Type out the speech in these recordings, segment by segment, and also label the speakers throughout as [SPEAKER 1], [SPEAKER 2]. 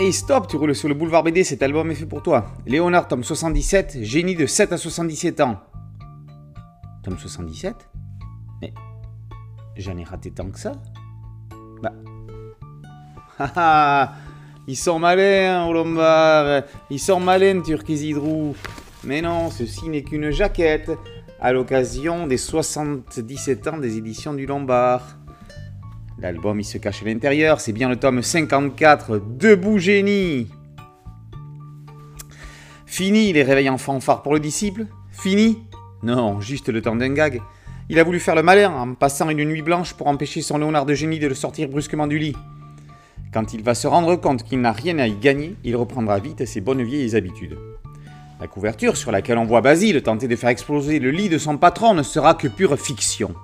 [SPEAKER 1] Hey stop, tu roules sur le boulevard BD, cet album est fait pour toi. Léonard, tome 77, génie de 7 à 77 ans. Tome 77 Mais j'en ai raté tant que ça Bah. Haha Ils sont malins, au Lombard Ils sont malins, Turquizidrou Mais non, ceci n'est qu'une jaquette à l'occasion des 77 ans des éditions du Lombard. L'album il se cache à l'intérieur, c'est bien le tome 54, Debout génie Fini les réveils en fanfare pour le disciple Fini Non, juste le temps d'un gag. Il a voulu faire le malin en passant une nuit blanche pour empêcher son Léonard de génie de le sortir brusquement du lit. Quand il va se rendre compte qu'il n'a rien à y gagner, il reprendra vite ses bonnes vieilles habitudes. La couverture sur laquelle on voit Basile tenter de faire exploser le lit de son patron ne sera que pure fiction.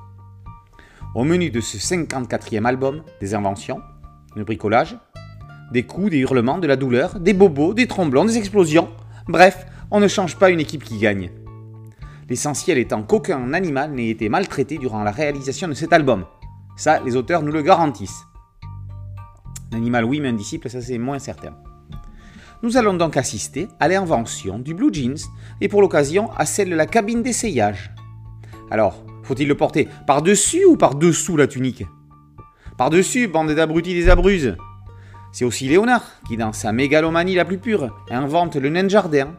[SPEAKER 1] Au menu de ce 54e album, des inventions, le bricolage, des coups, des hurlements, de la douleur, des bobos, des tromblons, des explosions. Bref, on ne change pas une équipe qui gagne. L'essentiel étant qu'aucun animal n'ait été maltraité durant la réalisation de cet album. Ça, les auteurs nous le garantissent. L'animal oui, mais un disciple, ça c'est moins certain. Nous allons donc assister à l'invention du Blue Jeans et pour l'occasion à celle de la cabine d'essayage. Alors, faut-il le porter par-dessus ou par-dessous la tunique? Par-dessus, bande d'abrutis des abruses. C'est aussi Léonard qui, dans sa mégalomanie la plus pure, invente le nain jardin.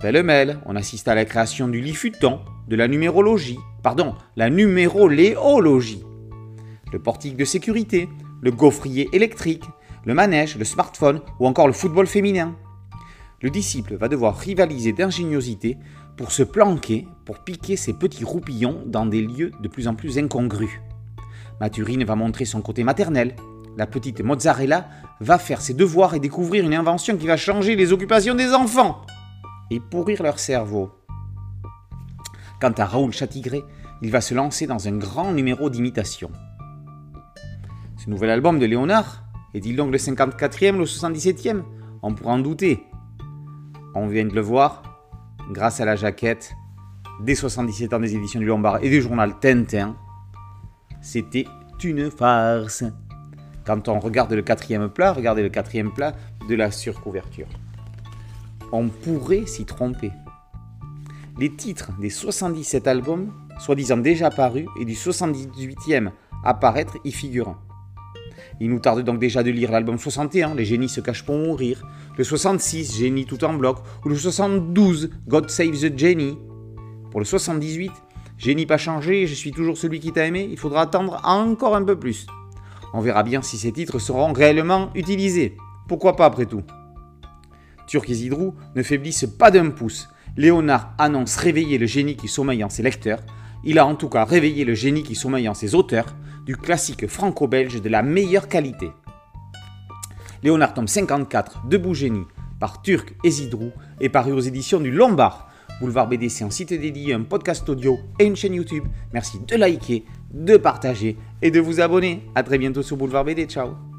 [SPEAKER 1] Pêle-mêle, on assiste à la création du lit futon, de la numérologie, pardon, la numéroléologie, le portique de sécurité, le gaufrier électrique, le manège, le smartphone ou encore le football féminin. Le disciple va devoir rivaliser d'ingéniosité pour se planquer, pour piquer ses petits roupillons dans des lieux de plus en plus incongrus. Mathurine va montrer son côté maternel. La petite mozzarella va faire ses devoirs et découvrir une invention qui va changer les occupations des enfants et pourrir leur cerveau. Quant à Raoul Chatigré, il va se lancer dans un grand numéro d'imitation. Ce nouvel album de Léonard est-il donc le 54e ou le 77e On pourra en douter. On vient de le voir, grâce à la jaquette des 77 ans des éditions du Lombard et du journal Tintin, c'était une farce. Quand on regarde le quatrième plat, regardez le quatrième plat de la surcouverture. On pourrait s'y tromper. Les titres des 77 albums, soi-disant déjà parus, et du 78e à paraître, y figurent. Il nous tarde donc déjà de lire l'album 61, Les génies se cachent pour mourir, le 66, Génie tout en bloc, ou le 72, God Save the Jenny. Pour le 78, Génie pas changé, je suis toujours celui qui t'a aimé, il faudra attendre encore un peu plus. On verra bien si ces titres seront réellement utilisés. Pourquoi pas après tout? Turc et Zidrou ne faiblissent pas d'un pouce. Léonard annonce réveiller le génie qui sommeille en ses lecteurs. Il a en tout cas réveillé le génie qui sommeille en ses auteurs du classique franco-belge de la meilleure qualité. Léonard tome 54, Debout Génie, par Turc et Zidrou, est paru aux éditions du Lombard. Boulevard BD, c'est un site dédié, un podcast audio et une chaîne YouTube. Merci de liker, de partager et de vous abonner. A très bientôt sur Boulevard BD. Ciao